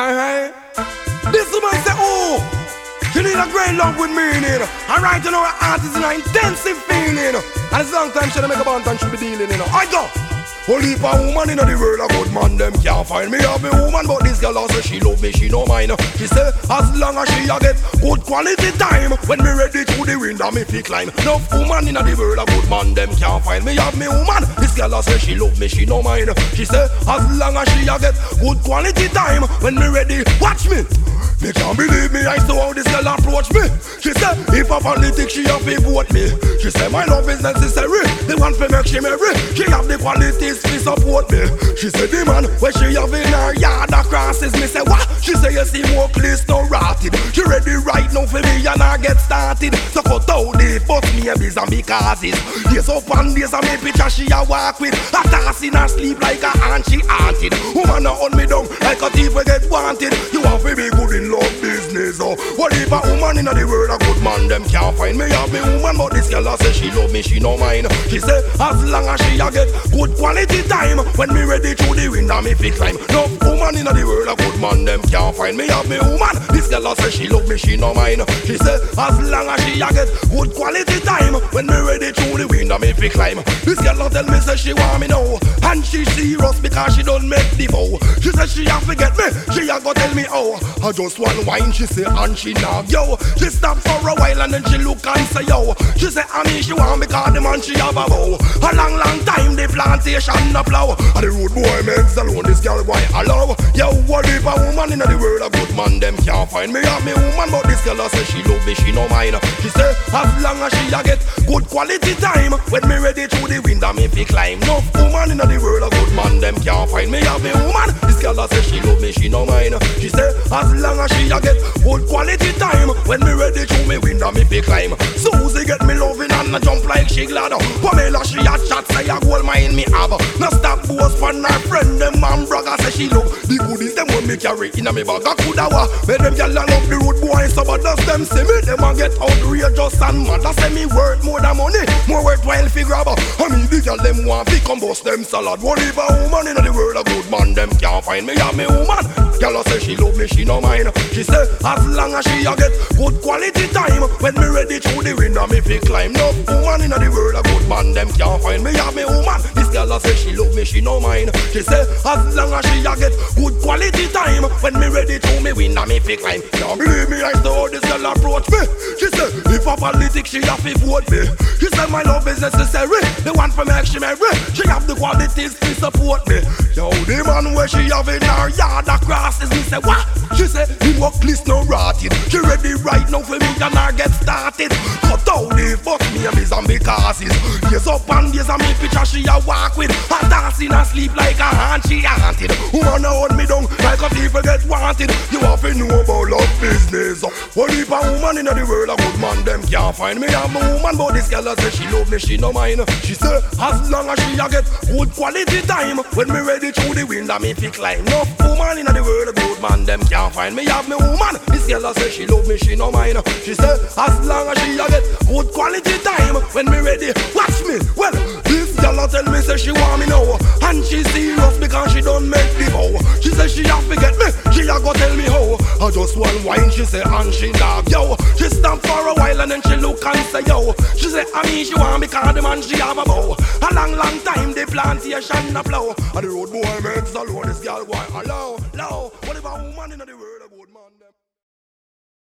Alright. This woman say, oh, you need a great love with me, you know. Alright, you know, an artist in an intensive feeling. And it's a long time she make a band and she be dealing, you know. I go. Only for woman in the world, a good man, them can't find me. Have a woman, but this girl also she love me, she no mind. She say, as long as she a get good quality time, when me ready to the wind, me fi climb. No woman in the world, a good man, them can't find me. Have me woman, this girl also she love me, she no mind. She say, as long as she a get good quality time, when me ready, watch me. Me can't believe me, I saw how this girl approach me. She said, if a politics, she have to vote me. She said, my love is necessary. The one for make she marry. She have the qualities to support me. She said, the man where she have in her yard crosses me. Say, what? She say, you see more list no rotted. She ready right now for me and I get started. So cut out the fuck maybes and because Yes, up on this and me picture she a walk with. A toss in her sleep like a aunt she haunted. Woman a hold me down like a thief we get wanted. You want to be good in love business. Oh, what if a woman in the world a good man them can't find me? Have me woman, but this girl a say she love me, she no mind. She say as long as she a get good quality time, when me ready through the window me fi climb. No woman in the world a good man them can't find me. Have me woman, this girl a say she love me, she no mind. She say as long as she a get good quality time, when me ready window me fi climb. This girl a tell me say she want me now, and she serious because she don't make the vow. She say she a forget me, she a go tell me oh, I just one wine, she say, and she knock, yo. She stop for a while and then she look and say, yo. She say, I mean, she want me cause the man she have a bow. A long, long time the plantation no plow. And the road boy makes alone, this girl boy allow. Yo, what if a woman in the world, a good man, them can't find me, have me woman, but this girl a say she love me, she no mind. She say, as long as she a get good quality time, when me ready to the window, me fi climb. No woman in the world, a good man, them can't find me, have me woman. This girl a say she love me, she no mind. She say, as long as she a get good quality time. When me ready to me window me fi climb. Susie get me loving and a jump like she glad. Pamela she a chat say a gold mine me have No stop boast from her friend them and brother say she love The goodies them when me carry in a me bag. A coulda wa Make them gyal love the road boy so but does them see me. Them a get outrageous and mad. I say me worth more than money More worthwhile fi grab I mean gyal them want fi come bust them salad. What if a woman in the world a good man them can't find me a me woman. Gyal say she love me she no mind. She say as long as she a get good quality time When me ready through the window me fi climb No woman in the world a good man them can't find me a me woman. This girl a say she love me she no mind. She say as long as she a get good quality time When me ready through me window me fi climb Now believe me I saw this girl approach me. She say if a politics she a fi vote me. She say my love is necessary. The one for make she marry. She have the qualities to support me. Yo the man where she have in her yard across is me say what? She say him work list no rotted. She ready right now for me and I get started. Cut out the fuck me and me zombie causes Yes up and yes and me picture she a walk with. A dancing and sleep like a hand she haunted Woman a hold me down like a people get wanted. You have to know about love business. What if a woman in the world a good man them can't find me. I'm a woman but this girl a say she love me she no mind. She say as long as she a get good quality time When me ready through the window me fi climb No woman in the world a good man them can't find me. Have me woman This girl a say she love me she no mind. She say as long as she a get good quality time When me ready watch me. Well this girl a tell me say she want me now And she serious because she don't make the vow She say she have to get me She a go tell me how. I just one wine she say and she dog yo. She stand for a while and then she look and say yo. She say I mean she want me cause the man she have a bow. A long long time the plantation a flow And the road boy makes alone this girl boy hello low What if a woman in the world